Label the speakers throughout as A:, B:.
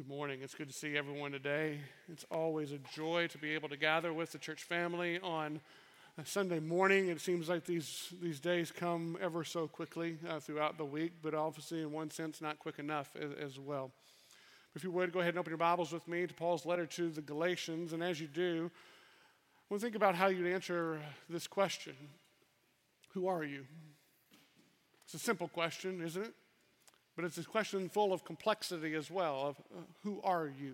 A: Good morning. It's good to see everyone today. It's always a joy to be able to gather with the church family on a Sunday morning. It seems like these, these days come ever so quickly uh, throughout the week, but obviously, in one sense, not quick enough as, as well. If you would, go ahead and open your Bibles with me to Paul's letter to the Galatians. And as you do, we'll think about how you'd answer this question Who are you? It's a simple question, isn't it? But it's a question full of complexity as well of uh, who are you?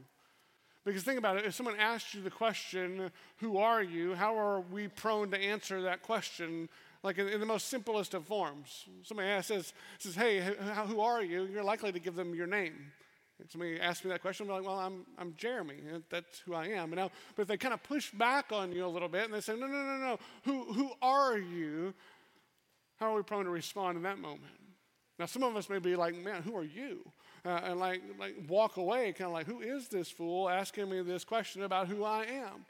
A: Because think about it, if someone asks you the question, who are you, how are we prone to answer that question like in, in the most simplest of forms? Somebody asks, says, says, hey, who are you? You're likely to give them your name. If somebody asks me that question, I'm like, well, I'm, I'm Jeremy. That's who I am. But, now, but if they kind of push back on you a little bit and they say, no, no, no, no, who, who are you? How are we prone to respond in that moment? Now, some of us may be like, man, who are you? Uh, and like, like walk away, kind of like, who is this fool asking me this question about who I am?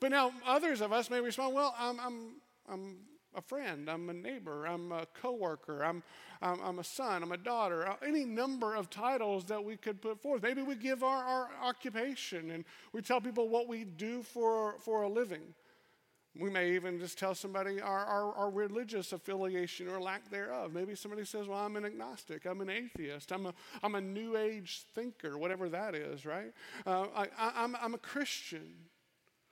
A: But now others of us may respond, well, I'm, I'm, I'm a friend, I'm a neighbor, I'm a coworker, I'm, I'm, I'm a son, I'm a daughter, uh, any number of titles that we could put forth. Maybe we give our, our occupation and we tell people what we do for, for a living. We may even just tell somebody our, our, our, religious affiliation or lack thereof. Maybe somebody says, Well, I'm an agnostic, I'm an atheist, I'm a, I'm a new age thinker, whatever that is, right? Uh, I, I'm, I'm a Christian.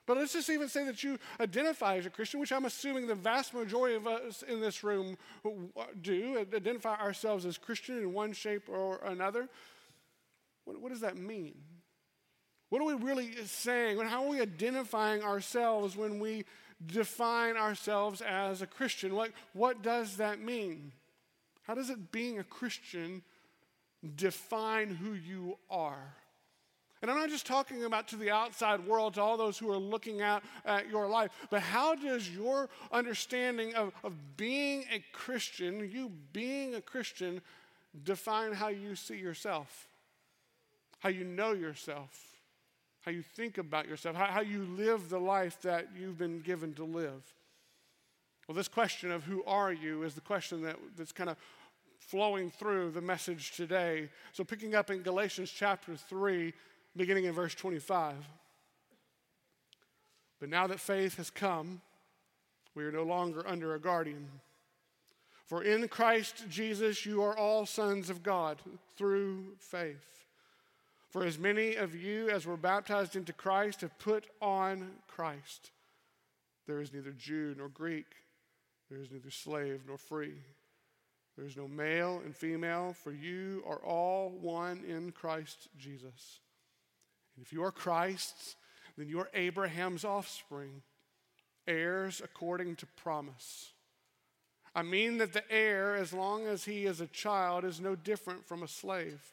A: But let's just even say that you identify as a Christian, which I'm assuming the vast majority of us in this room do, identify ourselves as Christian in one shape or another. What, what does that mean? What are we really saying? How are we identifying ourselves when we define ourselves as a Christian. What, what does that mean? How does it, being a Christian, define who you are? And I'm not just talking about to the outside world, to all those who are looking at, at your life, but how does your understanding of, of being a Christian, you being a Christian, define how you see yourself, how you know yourself? How you think about yourself, how, how you live the life that you've been given to live. Well, this question of who are you is the question that, that's kind of flowing through the message today. So, picking up in Galatians chapter 3, beginning in verse 25. But now that faith has come, we are no longer under a guardian. For in Christ Jesus you are all sons of God through faith. For as many of you as were baptized into Christ have put on Christ. There is neither Jew nor Greek, there is neither slave nor free. There is no male and female, for you are all one in Christ Jesus. And if you are Christ's, then you are Abraham's offspring, heirs according to promise. I mean that the heir, as long as he is a child, is no different from a slave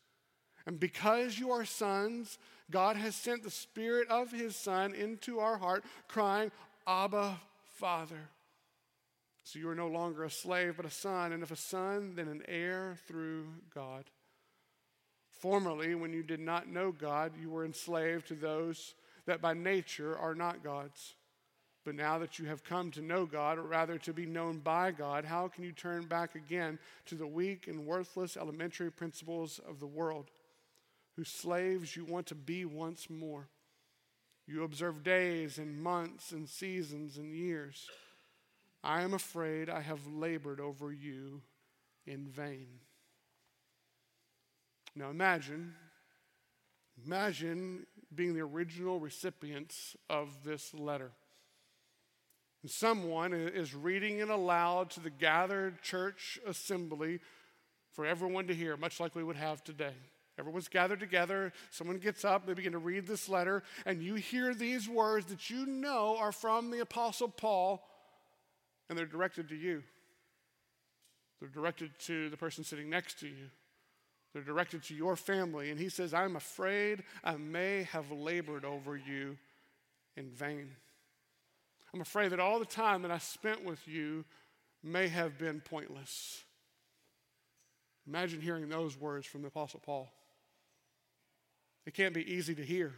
A: And because you are sons, God has sent the Spirit of His Son into our heart, crying, Abba, Father. So you are no longer a slave, but a son, and if a son, then an heir through God. Formerly, when you did not know God, you were enslaved to those that by nature are not God's. But now that you have come to know God, or rather to be known by God, how can you turn back again to the weak and worthless elementary principles of the world? Whose slaves you want to be once more. You observe days and months and seasons and years. I am afraid I have labored over you in vain. Now imagine, imagine being the original recipients of this letter. And someone is reading it aloud to the gathered church assembly for everyone to hear, much like we would have today. Everyone's gathered together. Someone gets up, they begin to read this letter, and you hear these words that you know are from the Apostle Paul, and they're directed to you. They're directed to the person sitting next to you. They're directed to your family. And he says, I'm afraid I may have labored over you in vain. I'm afraid that all the time that I spent with you may have been pointless. Imagine hearing those words from the Apostle Paul. It can't be easy to hear.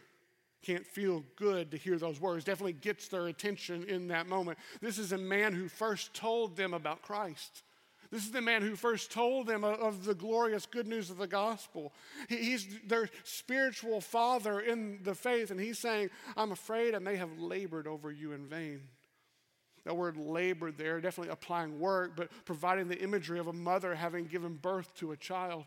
A: Can't feel good to hear those words. Definitely gets their attention in that moment. This is a man who first told them about Christ. This is the man who first told them of the glorious good news of the gospel. He's their spiritual father in the faith, and he's saying, I'm afraid I may have labored over you in vain. That word labored there, definitely applying work, but providing the imagery of a mother having given birth to a child.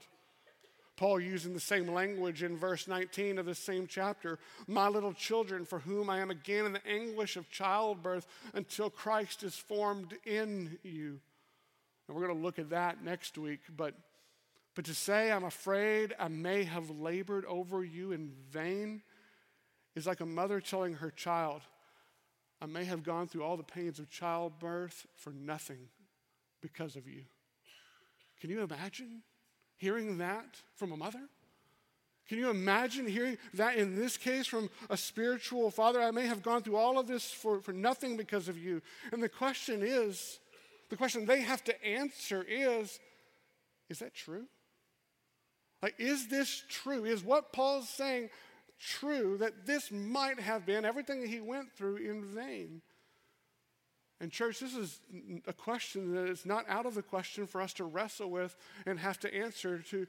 A: Paul using the same language in verse 19 of the same chapter. My little children, for whom I am again in the anguish of childbirth until Christ is formed in you. And we're going to look at that next week. But, but to say, I'm afraid I may have labored over you in vain, is like a mother telling her child, I may have gone through all the pains of childbirth for nothing because of you. Can you imagine hearing that from a mother? Can you imagine hearing that in this case from a spiritual father? I may have gone through all of this for, for nothing because of you. And the question is the question they have to answer is is that true? Like, is this true? Is what Paul's saying true that this might have been everything he went through in vain? And, church, this is a question that is not out of the question for us to wrestle with and have to answer to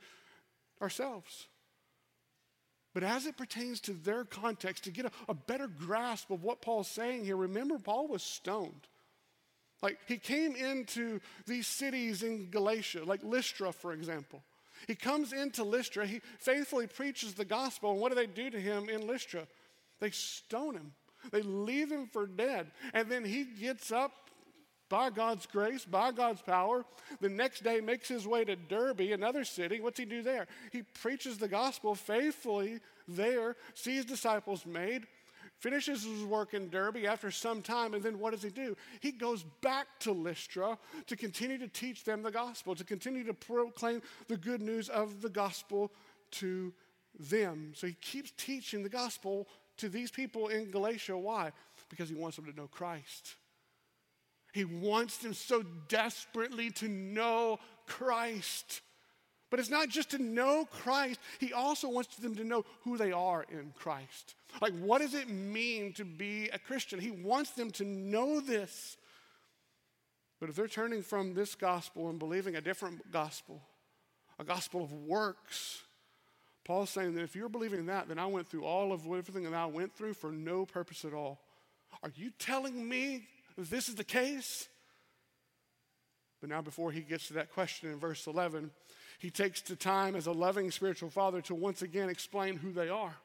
A: ourselves. But as it pertains to their context, to get a, a better grasp of what Paul's saying here, remember, Paul was stoned. Like he came into these cities in Galatia, like Lystra, for example. He comes into Lystra, he faithfully preaches the gospel, and what do they do to him in Lystra? They stone him. They leave him for dead. And then he gets up by God's grace, by God's power. The next day makes his way to Derbe, another city. What's he do there? He preaches the gospel faithfully there, sees disciples made, finishes his work in Derbe after some time, and then what does he do? He goes back to Lystra to continue to teach them the gospel, to continue to proclaim the good news of the gospel to them. So he keeps teaching the gospel to these people in Galatia. Why? Because he wants them to know Christ. He wants them so desperately to know Christ. But it's not just to know Christ, he also wants them to know who they are in Christ. Like, what does it mean to be a Christian? He wants them to know this. But if they're turning from this gospel and believing a different gospel, a gospel of works, Paul's saying that if you're believing that, then I went through all of everything that I went through for no purpose at all. Are you telling me this is the case? But now, before he gets to that question in verse 11, he takes the time as a loving spiritual father to once again explain who they are.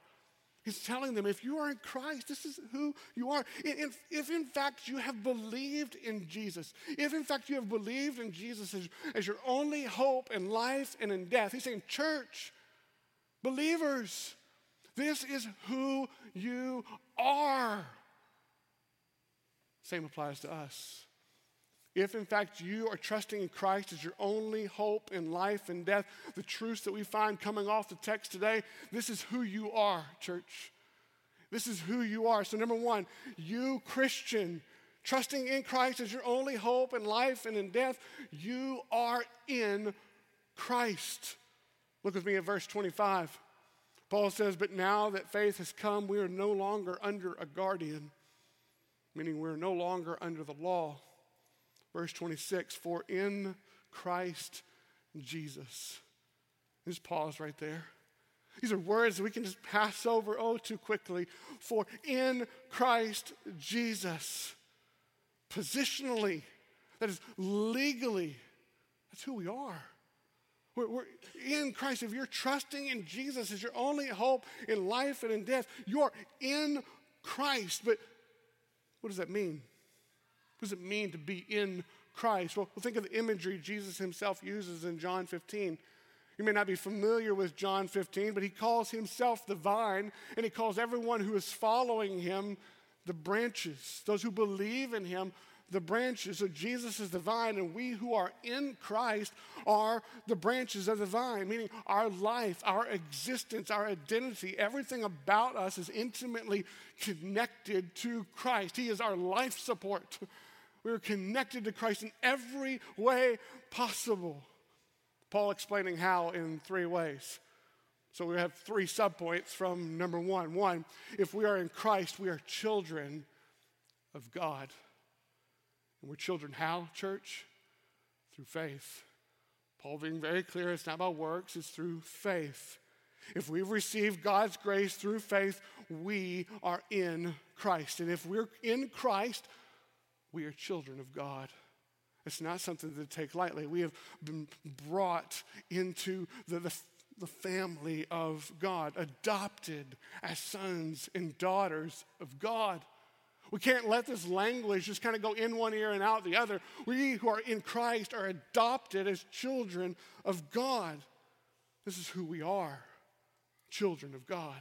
A: He's telling them, if you are in Christ, this is who you are. If, if, in fact you have believed in Jesus, if in fact you have believed in Jesus as, as your only hope in life and in death, he's saying, church, believers, this is who you are. Same applies to us. If in fact you are trusting in Christ as your only hope in life and death, the truths that we find coming off the text today, this is who you are, church. This is who you are. So, number one, you Christian, trusting in Christ as your only hope in life and in death, you are in Christ. Look with me at verse 25. Paul says, But now that faith has come, we are no longer under a guardian, meaning we're no longer under the law. Verse 26 For in Christ Jesus. Just pause right there. These are words that we can just pass over oh too quickly. For in Christ Jesus, positionally, that is legally, that's who we are. We're, we're, in Christ. If you're trusting in Jesus as your only hope in life and in death, you're in Christ. But what does that mean? What does it mean to be in Christ? Well, think of the imagery Jesus himself uses in John 15. You may not be familiar with John 15, but he calls himself the vine, and he calls everyone who is following him the branches. Those who believe in him, the branches. So Jesus is the vine, and we who are in Christ are the branches of the vine, meaning our life, our existence, our identity, everything about us is intimately connected to Christ. He is our life support. We are connected to Christ in every way possible. Paul explaining how in three ways. So we have three subpoints from number one. One, if we are in Christ, we are children of God. And we're children how, church? Through faith. Paul being very clear, it's not about works, it's through faith. If we've received God's grace through faith, we are in Christ. And if we're in Christ, we are children of God. It's not something to take lightly. We have been brought into the, the, the, family of God, adopted as sons and daughters of God. We can't let this language just kind of go in one ear and out the other. We who are in Christ are adopted as children of God. This is who we are children of God.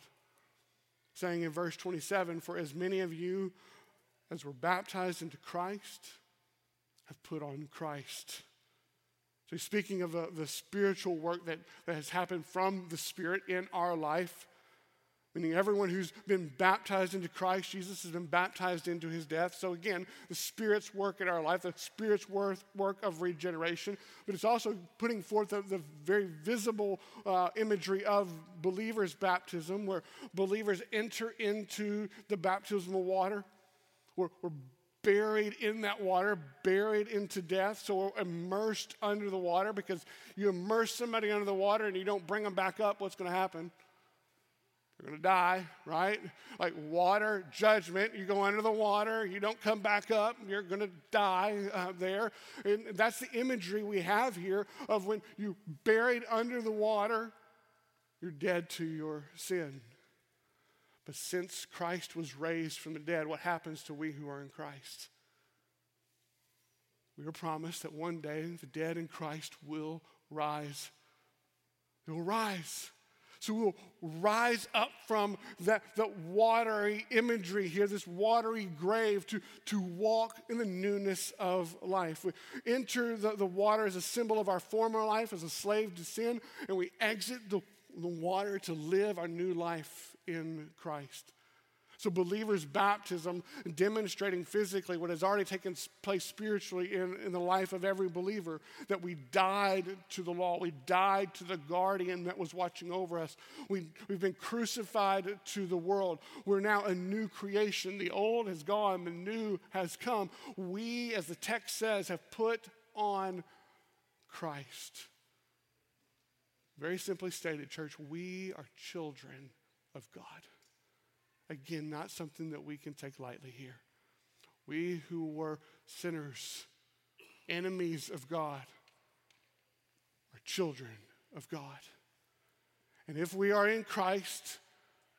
A: Saying in verse 27 For as many of you as were baptized into Christ have put on Christ. So, speaking of the, the spiritual work that, that has happened from the Spirit in our life, meaning everyone who's been baptized into Christ, Jesus has been baptized into his death. So, again, the Spirit's work in our life, the Spirit's work, of regeneration, but it's also putting forth the, the very visible uh, imagery of believers' baptism, where believers enter into the baptismal water. We're, we're buried in that water, buried into death. So we're immersed under the water because you immerse somebody under the water and you don't bring them back up, what's going to happen? They're going to die, right? Like water, judgment. You go under the water, you don't come back up, you're going to die uh, there. And that's the imagery we have here of when you're buried under the water, you're dead to your sin. But since Christ was raised from the dead, what happens to we who are in Christ? We are promised that one day the dead in Christ will rise. They will rise. So we'll rise up from that, that watery imagery here, this watery grave, to, to walk in the newness of life. We enter the, the water as a symbol of our former life as a slave to sin, and we exit the, the water to live our new life in Christ. So, believers' baptism, demonstrating physically what has already taken place spiritually in, in the life of every believer that we died to the law, we died to the guardian that was watching over us. We, we've been crucified to the world. We're now a new creation. The old has gone, the new has come. We, as the text says, have put on Christ. Very simply stated, church, we are children of God. Again, not something that we can take lightly here. We who were sinners, enemies of God, are children of God. And if we are in Christ,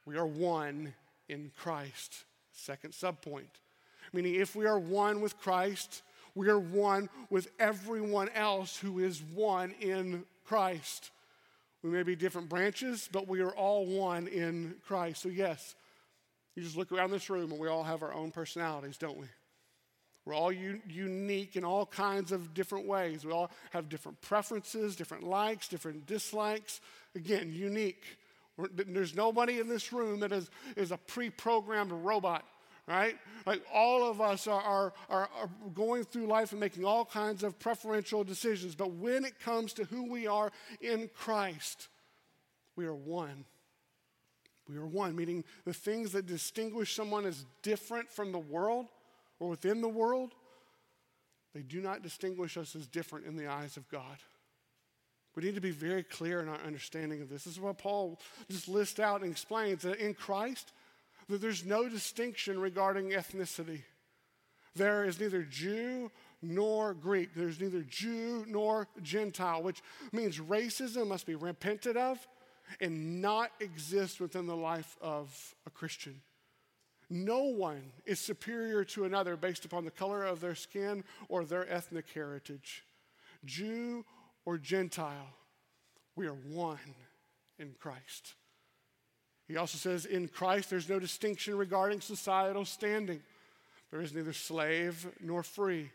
A: we are one in Christ. Second subpoint. Meaning, if we are one with Christ, we are one with everyone else who is one in Christ. We may be different branches, but we are all one in Christ. So, yes, you just look around this room and we all have our own personalities, don't we? We're all u- unique in all kinds of different ways. We all have different preferences, different likes, different dislikes. Again, unique. We're, there's nobody in this room that is, is a pre programmed robot right? Like all of us are, are, are, are, going through life and making all kinds of preferential decisions. But when it comes to who we are in Christ, we are one. We are one, meaning the things that distinguish someone as different from the world or within the world, they do not distinguish us as different in the eyes of God. We need to be very clear in our understanding of this. This is what Paul just lists out and explains that in Christ, that there's no distinction regarding ethnicity. There is neither Jew nor Greek. There's neither Jew nor Gentile, which means racism must be repented of and not exist within the life of a Christian. No one is superior to another based upon the color of their skin or their ethnic heritage. Jew or Gentile, we are one in Christ. He also says, in Christ, there's no distinction regarding societal standing. There is neither slave nor free.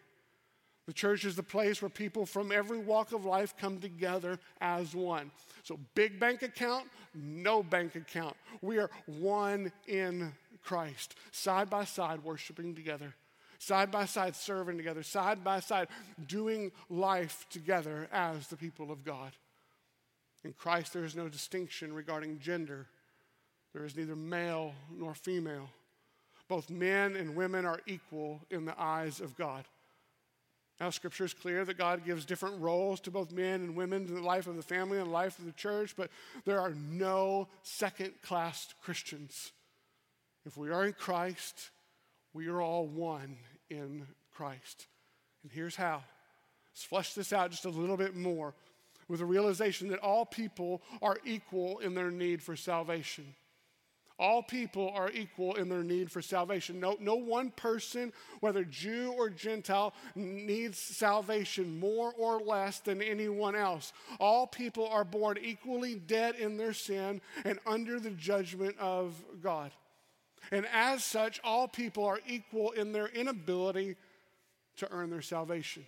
A: The church is the place where people from every walk of life come together as one. So, big bank account, no bank account. We are one in Christ, side by side, worshiping together, side by side, serving together, side by side, doing life together as the people of God. In Christ, there is no distinction regarding gender, there is neither male nor female. Both men and women are equal in the eyes of God. Now, Scripture is clear that God gives different roles to both men and women in the life of the family and the life of the church, but there are no second class Christians. If we are in Christ, we are all one in Christ. And here's how. Let's flesh this out just a little bit more with the realization that all people are equal in their need for salvation. All people are equal in their need for salvation. No, no one person, whether Jew or Gentile, needs salvation more or less than anyone else. All people are born equally dead in their sin and under the judgment of God. And as such, all people are equal in their inability to earn their salvation.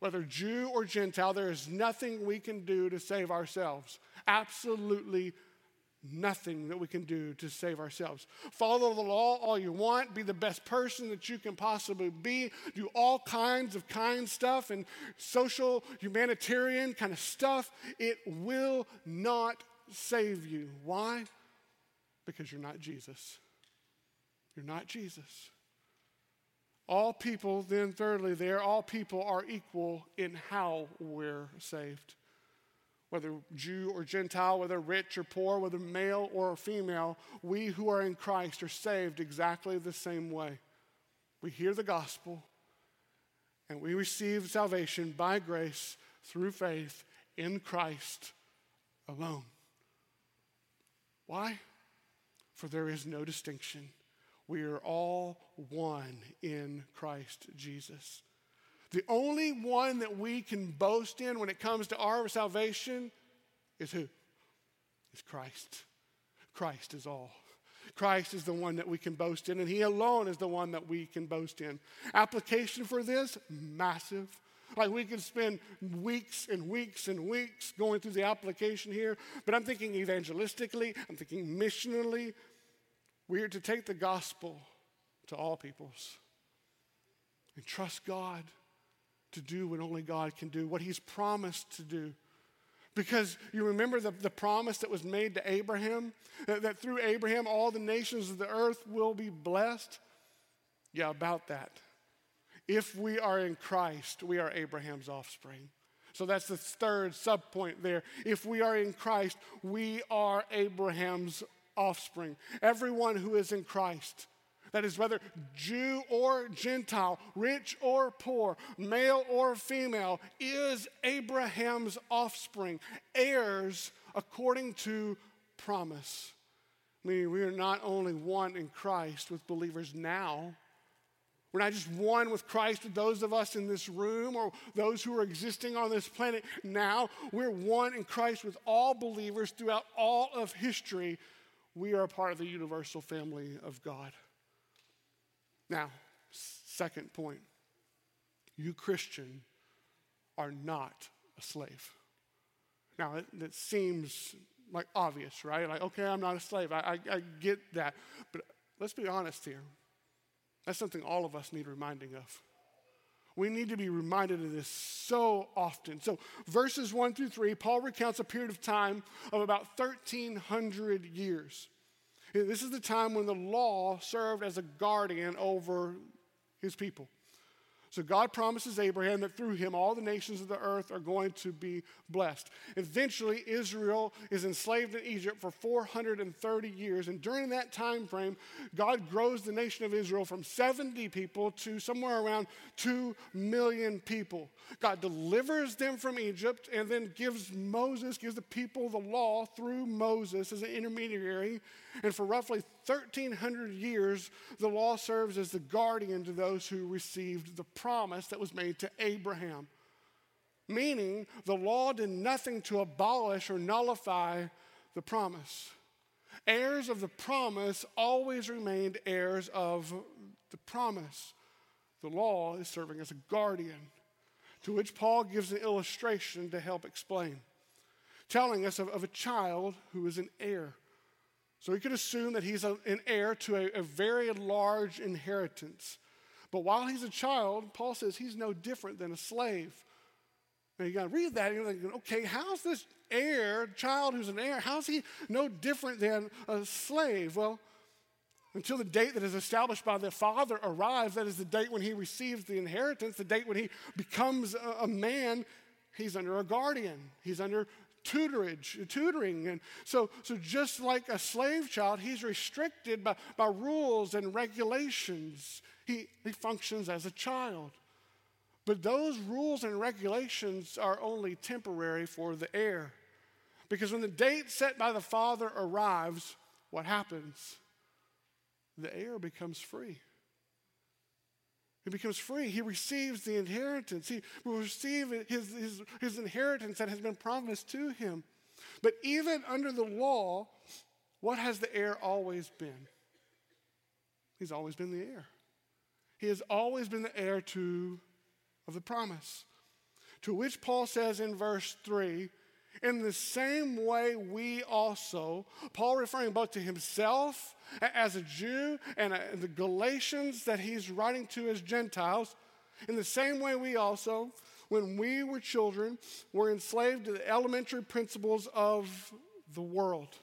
A: Whether Jew or Gentile, there is nothing we can do to save ourselves. Absolutely nothing that we can do to save ourselves. Follow the law all you want, be the best person that you can possibly be, do all kinds of kind stuff and social, humanitarian kind of stuff. It will not save you. Why? Because you're not Jesus. You're not Jesus. All people, then, thirdly, there, all people are equal in how we're saved whether Jew or Gentile, whether rich or poor, whether male or female, we who are in Christ are saved exactly the same way. We hear the gospel and we receive salvation by grace through faith in Christ alone. Why? For there is no distinction. We are all one in Christ Jesus. The only one that we can boast in when it comes to our salvation is who? Is Christ. Christ is all. Christ is the one that we can boast in, and He alone is the one that we can boast in. Application for this, massive. Like we could spend weeks and weeks and weeks going through the application here, but I'm thinking evangelistically, I'm thinking missionally. We are to take the gospel to all peoples and trust God to do what only God can do, what He's promised to do. Because you remember the, the promise that was made to Abraham that, that through Abraham all the nations of the earth will be blessed? Yeah, about that. If we are in Christ, we are Abraham's offspring. So that's the third subpoint there. If we are in Christ, we are Abraham's offspring. Everyone who is in Christ that is, whether Jew or Gentile, rich or poor, male or female, is Abraham's offspring, heirs according to promise. Meaning, we are not only one in Christ with believers now, we're not just one with Christ with those of us in this room or those who are existing on this planet now. We're one in Christ with all believers throughout all of history. We are a part of the universal family of God. Now, second point you, Christian, are not a slave. Now, it, it seems like obvious, right? Like, okay, I'm not a slave. I, I, I get that. But let's be honest here. That's something all of us need reminding of. We need to be reminded of this so often. So, verses 1 through 3, Paul recounts a period of time of about 1,300 years. This is the time when the law served as a guardian over his people. So God promises Abraham that through him all the nations of the earth are going to be blessed. Eventually, Israel is enslaved in Egypt for 430 years, and during that time frame, God grows the nation of Israel from 70 people to somewhere around 2 million people. God delivers them from Egypt and then gives Moses, gives the people the law through Moses as an intermediary. And for roughly 1,300 years, the law serves as the guardian to those who received the promise that was made to Abraham. Meaning, the law did nothing to abolish or nullify the promise. Heirs of the promise always remained heirs of the promise. The law is serving as a guardian, to which Paul gives an illustration to help explain, telling us of, of a child who is an heir. So we could assume that he's a, an heir to a, a very large inheritance. But while he's a child, Paul says he's no different than a slave. Now you got to read that and you're like, okay, how's this heir, child who's an heir, how's he no different than a slave? Well, until the date that is established by the father arrives, that is the date when he receives the inheritance, the date when he becomes a, a man, he's under a guardian. He's under tutorage, tutoring. And so, so just like a slave child, he's restricted by, by rules and regulations. He, he functions as a child. But those rules and regulations are only temporary for the heir. Because when the date set by the father arrives, what happens? The heir becomes free. He becomes free. He receives the inheritance. He will receive his, his, his inheritance that has been promised to him. But even under the law, what has the heir always been? He's always been the heir. He has always been the heir to of the promise. To which Paul says in verse 3 in the same way, we also, Paul referring both to himself as a Jew and the Galatians that he's writing to as Gentiles, in the same way, we also, when we were children, were enslaved to the elementary principles of the world.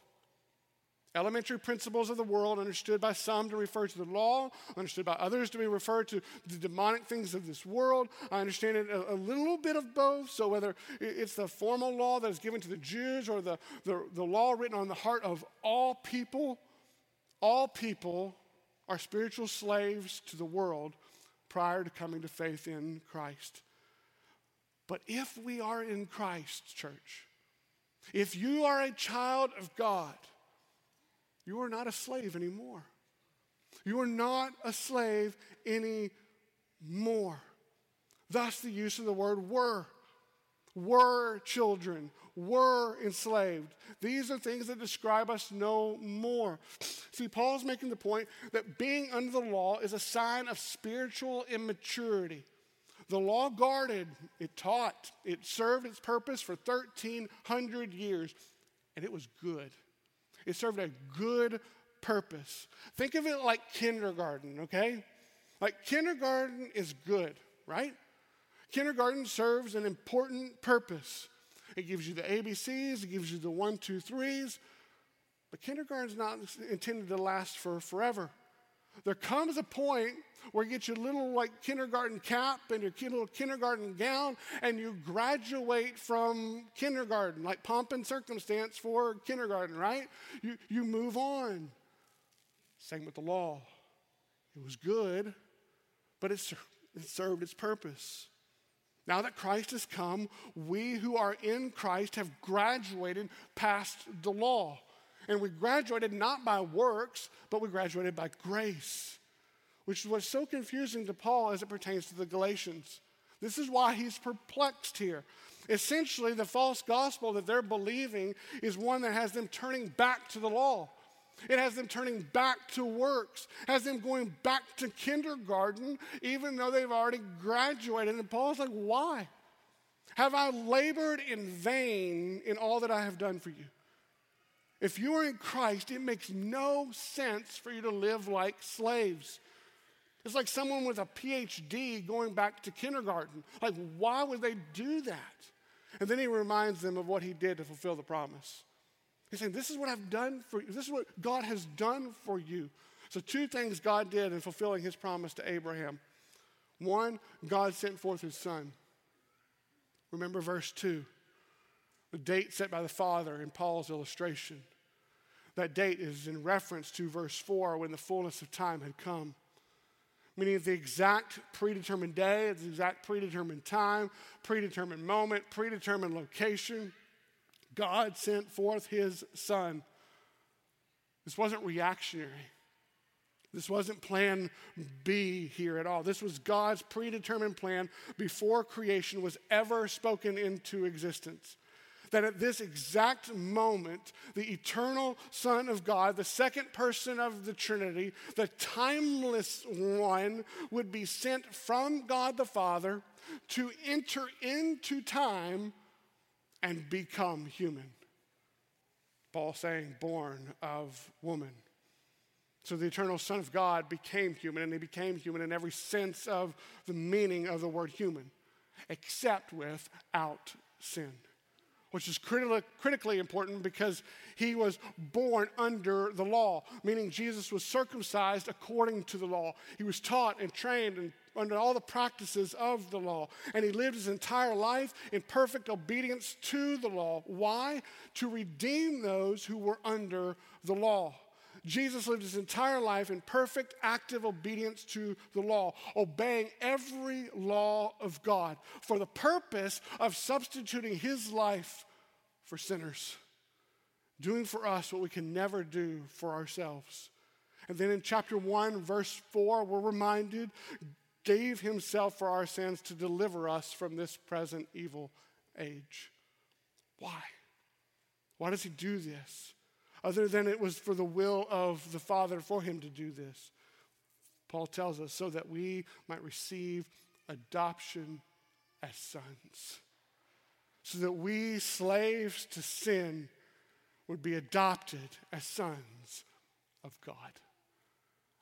A: Elementary principles of the world, understood by some to refer to the law, understood by others to be referred to the demonic things of this world. I understand it a, a little bit of both. So, whether it's the formal law that is given to the Jews or the, the, the law written on the heart of all people, all people are spiritual slaves to the world prior to coming to faith in Christ. But if we are in Christ, church, if you are a child of God, you are not a slave anymore. You are not a slave anymore. Thus, the use of the word were. Were children, were enslaved. These are things that describe us no more. See, Paul's making the point that being under the law is a sign of spiritual immaturity. The law guarded, it taught, it served its purpose for 1,300 years, and it was good. It served a good purpose. Think of it like kindergarten, okay? Like kindergarten is good, right? Kindergarten serves an important purpose. It gives you the ABCs, it gives you the one, two, threes, but kindergarten is not intended to last for forever. There comes a point where you get your little like kindergarten cap and your little kindergarten gown, and you graduate from kindergarten, like pomp and circumstance for kindergarten, right? You, you move on. Same with the law. It was good, but it, it served its purpose. Now that Christ has come, we who are in Christ have graduated past the law. And we graduated not by works, but we graduated by grace, which what's so confusing to Paul as it pertains to the Galatians. This is why he's perplexed here. Essentially, the false gospel that they're believing is one that has them turning back to the law. It has them turning back to works, has them going back to kindergarten, even though they've already graduated. And Paul's like, why? Have I labored in vain in all that I have done for you? If you are in Christ, it makes no sense for you to live like slaves. It's like someone with a PhD going back to kindergarten. Like, why would they do that? And then he reminds them of what he did to fulfill the promise. He's saying, This is what I've done for you. This is what God has done for you. So, two things God did in fulfilling his promise to Abraham. One, God sent forth his son. Remember verse 2 the date set by the Father in Paul's illustration. That date is in reference to verse 4 when the fullness of time had come. Meaning the exact predetermined day, the exact predetermined time, predetermined moment, predetermined location. God sent forth his Son. This wasn't reactionary. This wasn't plan B here at all. This was God's predetermined plan before creation was ever spoken into existence that at this exact moment, the eternal Son of God, the second person of the Trinity, the timeless one, would be sent from God the Father to enter into time and become human. Paul saying, born of woman. So the eternal Son of God became human, and he became human in every sense of the meaning of the word human, except without sin which is criti- critically important because he was born under the law, meaning Jesus was circumcised according to the law. He was taught and trained and under all the practices of the law. And he lived his entire life in perfect obedience to the law. Why? To redeem those who were under the law. Jesus lived his entire life in perfect, active obedience to the law, obeying every law of God for the purpose of substituting his life for sinners, doing for us what we can never do for ourselves. And then in chapter 1, verse 4, we're reminded gave himself for our sins to deliver us from this present evil age. Why? Why does he do this? other than it was for the will of the Father for him to do this. Paul tells us so that we might receive adoption as sons. So that we, slaves to sin, would be adopted as sons of God.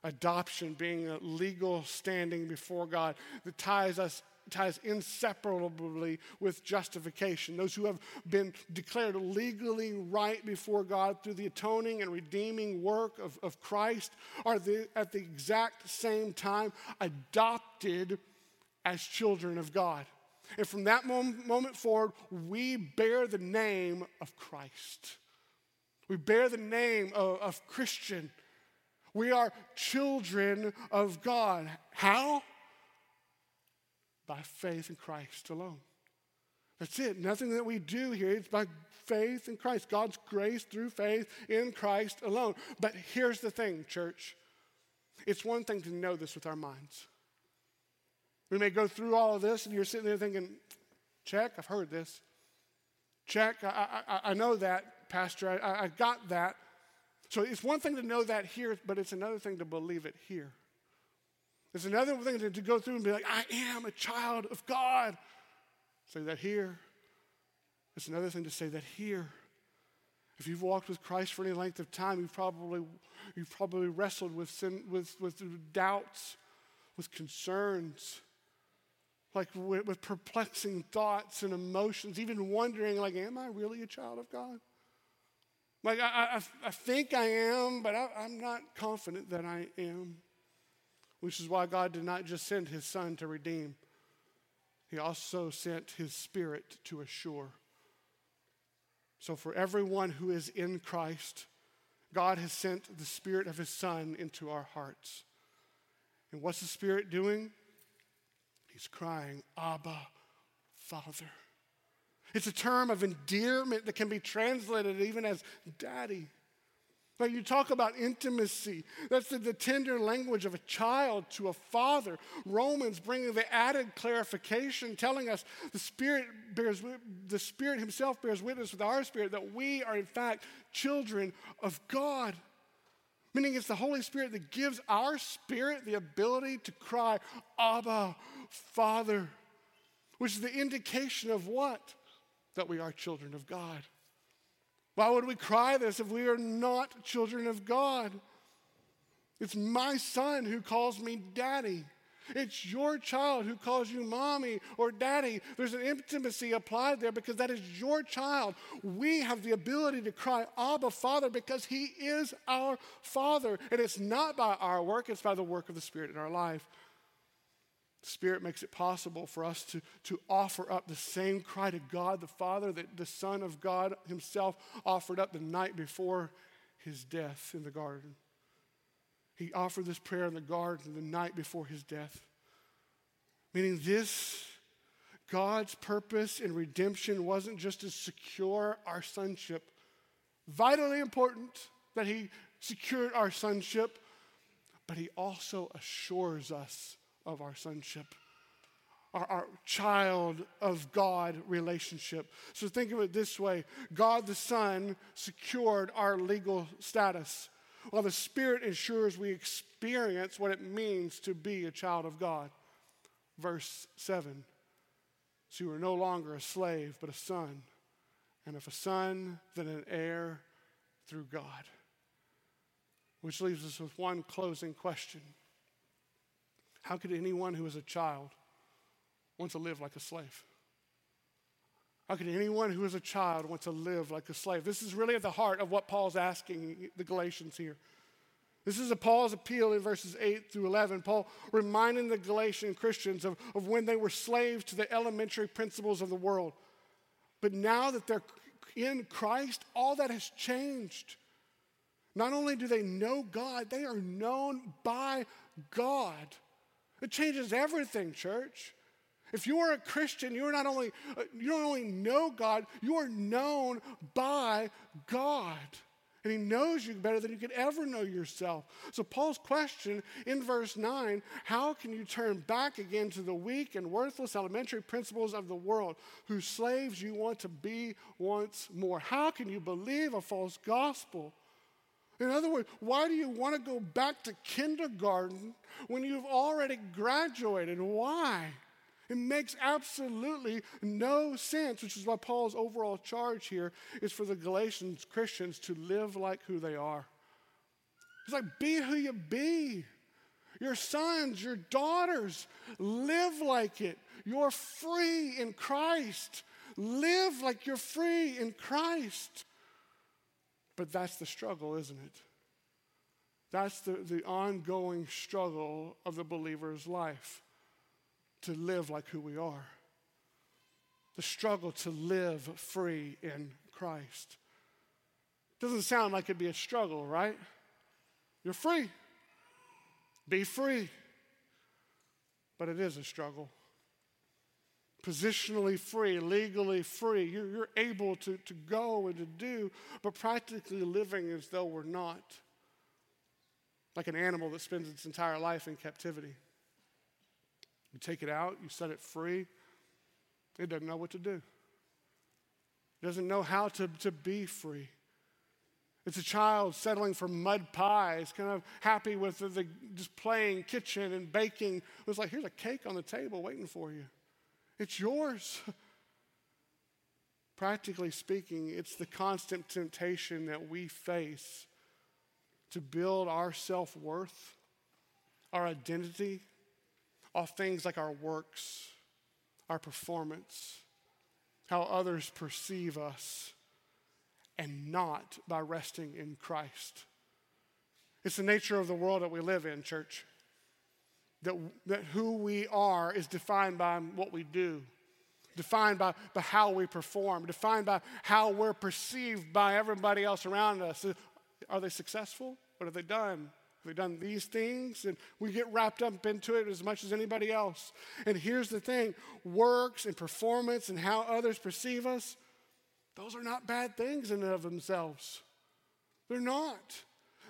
A: Adoption being a legal standing before God that ties us ties inseparably with justification. Those who have been declared legally right before God through the atoning and redeeming work of, of Christ are the, at the exact same time adopted as children of God. And from that moment forward, we bear the name of Christ. We bear the name of, of Christian. We are children of God. How? by faith in Christ alone. That's it. Nothing that we do here. It's by faith in Christ. God's grace through faith in Christ alone. But here's the thing, church. It's one thing to know this with our minds. We may go through all of this and you're sitting there thinking, check, I've heard this. Check, I, I, I know that, Pastor. I, I got that. So it's one thing to know that here, but it's another thing to believe it here. It's another thing to, to go through and be like, I am a child of God. Say that here. It's another thing to say that here. If you've walked with Christ for any length of time, you've probably, you've probably wrestled with, sin, with, with doubts, with concerns, like with, with perplexing thoughts and emotions, even wondering, like, am I really a child of God? Like, I, I, I think I am, but I, I'm not confident that I am which is why God did not just send his son to redeem, he also sent his spirit to assure. So, for everyone who is in Christ, God has sent the spirit of his son into our hearts. And what's the spirit doing? He's crying, Abba, Father. It's a term of endearment that can be translated even as daddy. But you talk about intimacy. That's the, the, tender language of a child to a father. Romans bringing the added clarification, telling us the Spirit bears the Spirit Himself bears witness with our spirit that we are in fact children of God. Meaning it's the Holy Spirit that gives our spirit the ability to cry, Abba, Father, which is the indication of what? That we are children of God. Why would we cry this if we are not children of God? It's my son who calls me daddy. It's your child who calls you mommy or daddy. There's an intimacy applied there because that is your child. We have the ability to cry, Abba, Father, because He is our Father. And it's not by our work, it's by the work of the Spirit in our life. Spirit makes it possible for us to, to offer up the same cry to God the Father that the Son of God Himself offered up the night before His death in the garden. He offered this prayer in the garden the night before His death. Meaning, this God's purpose in redemption wasn't just to secure our sonship, vitally important that He secured our sonship, but He also assures us of our sonship. our, our, child of God relationship. So think of it this way God the Son secured our legal status, while the Spirit ensures we experience what it means to be a child of God. Verse 7 So you are no longer a slave, but a son. And if a son, then an heir through God. Which leaves us with one closing question How could anyone who is a child want to live like a slave? How could anyone who is a child want to live like a slave? This is really at the heart of what Paul's asking the Galatians here. This is Paul's appeal in verses 8 through 11. Paul reminding the Galatian Christians of, of when they were slaves to the elementary principles of the world. But now that they're in Christ, all that has changed. Not only do they know God, they are known by God. It changes everything, church. If you are a Christian, you are not only uh, you don't only know God, you are known by God. And he knows you better than you could ever know yourself. So, Paul's question in verse 9 how can you turn back again to the weak and worthless elementary principles of the world, whose slaves you want to be once more? How can you believe a false gospel? In other words, why do you want to go back to kindergarten when you've already graduated? Why? It makes absolutely no sense, which is why Paul's overall charge here is for the Galatians Christians to live like who they are. It's like, be who you be. Your sons, your daughters, live like it. You're free in Christ. Live like you're free in Christ. But that's the struggle, isn't it? That's the, the ongoing struggle of the believer's life to live like who we are, the struggle to live free in Christ. Doesn't sound like it'd be a struggle, right? You're free. Be free. But it is a struggle. Positionally free, legally free. You're, you're able to, to go and to do, but practically living as though we're not. Like an animal that spends its entire life in captivity. You take it out, you set it free, it doesn't know what to do. It doesn't know how to, to be free. It's a child settling for mud pies, kind of happy with the, the, just playing kitchen and baking. It was like, here's a cake on the table waiting for you. It's yours. Practically speaking, it's the constant temptation that we face to build our self worth, our identity, off things like our works, our performance, how others perceive us, and not by resting in Christ. It's the nature of the world that we live in, church. That, that who we are is defined by what we do, defined by, by how we perform, defined by how we're perceived by everybody else around us. Are they successful? What have they done? We've done these things, and we get wrapped up into it as much as anybody else. And here's the thing works and performance and how others perceive us, those are not bad things in and of themselves. They're not.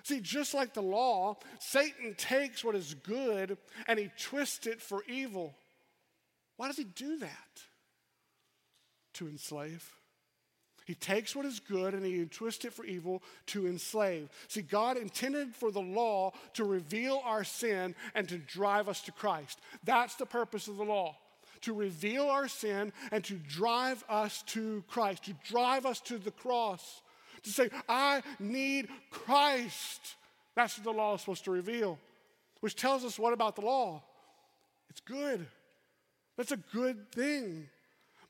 A: See, just like the law, Satan takes what is good and he twists it for evil. Why does he do that? To enslave. He takes what is good and he twists it for evil to enslave. See, God intended for the law to reveal our sin and to drive us to Christ. That's the purpose of the law to reveal our sin and to drive us to Christ, to drive us to the cross, to say, I need Christ. That's what the law is supposed to reveal. Which tells us what about the law? It's good. That's a good thing.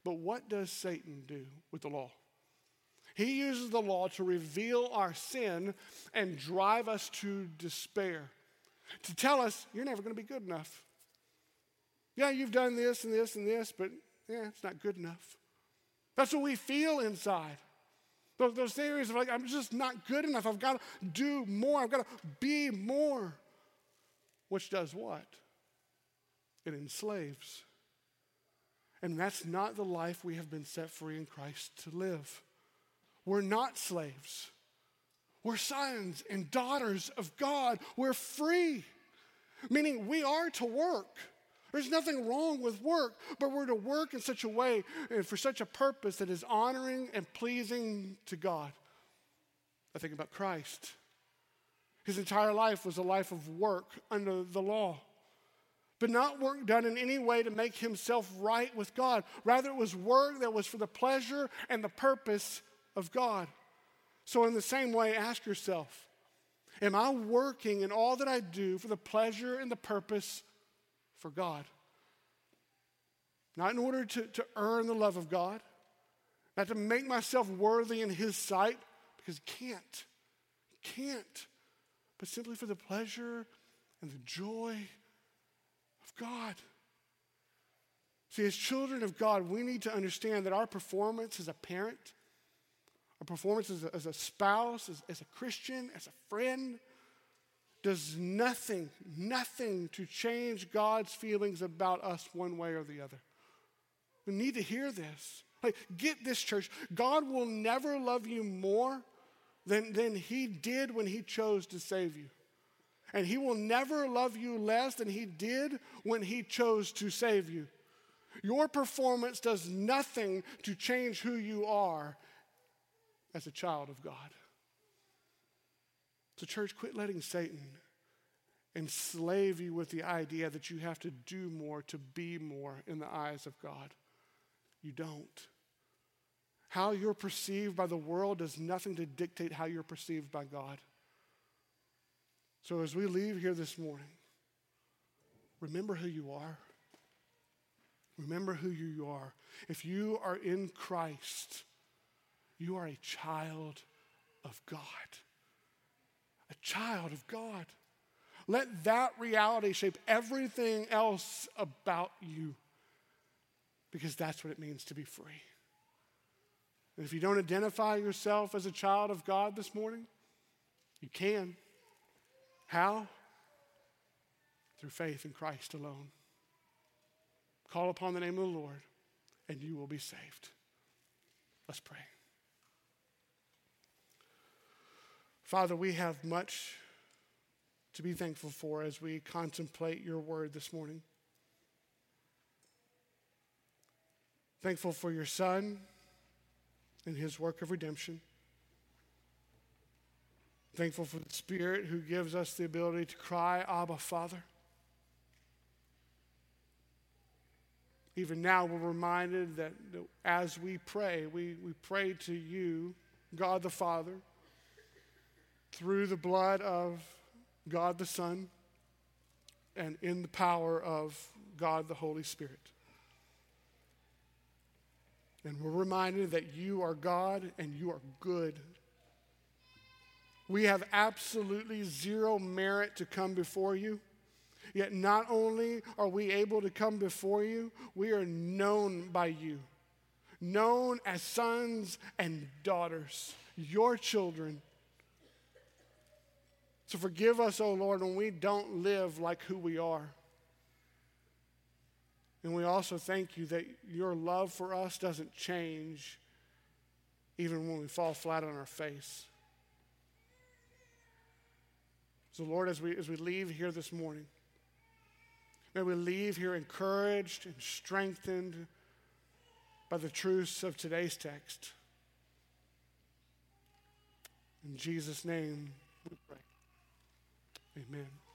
A: But what does Satan do with the law? He uses the law to reveal our sin and drive us to despair, to tell us, you're never going to be good enough. Yeah, you've done this and this and this, but yeah, it's not good enough. That's what we feel inside. Those, those theories of like, I'm just not good enough. I've got to do more. I've got to be more. Which does what? It enslaves. And that's not the life we have been set free in Christ to live. We're not slaves. We're sons and daughters of God. We're free, meaning we are to work. There's nothing wrong with work, but we're to work in such a way and for such a purpose that is honoring and pleasing to God. I think about Christ. His entire life was a life of work under the law, but not work done in any way to make himself right with God. Rather, it was work that was for the pleasure and the purpose of God. So, in the same way, ask yourself Am I working in all that I do for the pleasure and the purpose for God? Not in order to, to earn the love of God, not to make myself worthy in His sight, because can't. Can't. But simply for the pleasure and the joy of God. See, as children of God, we need to understand that our performance as a parent, our performance as a, as a spouse, as, as a Christian, as a friend, does nothing, nothing to change God's feelings about us one way or the other. We need to hear this. Like, get this, church. God will never love you more than, than He did when He chose to save you. And He will never love you less than He did when He chose to save you. Your performance does nothing to change who you are as a child of God. So, church, quit letting Satan enslave you with the idea that you have to do more to be more in the eyes of God. You don't. How you're perceived by the world does nothing to dictate how you're perceived by God. So, as we leave here this morning, remember who you are. Remember who you are. If you are in Christ, you are a child of God. Child of God. Let that reality shape everything else about you because that's what it means to be free. And if you don't identify yourself as a child of God this morning, you can. How? Through faith in Christ alone. Call upon the name of the Lord, and you will be saved. Let's pray. Father, we have much to be thankful for as we contemplate your word this morning. Thankful for your Son and his work of redemption. Thankful for the Spirit who gives us the ability to cry, Abba, Father. Even now, we're reminded that as we pray, we, we pray to you, God the Father through the blood of God the Son and in the power of God the Holy Spirit. And we're reminded that you are God and you are good. We have absolutely zero merit to come before you. Yet, not only are we able to come before you, we are known by you, known as sons and daughters, your children so forgive us, O oh Lord, when we don't live like who we are. And we also thank you that your love for us doesn't change even when we fall flat on our face. So, Lord, as we, as we leave here this morning, may we leave here encouraged and strengthened by the truths of today's text. In Jesus' name we pray. Amen.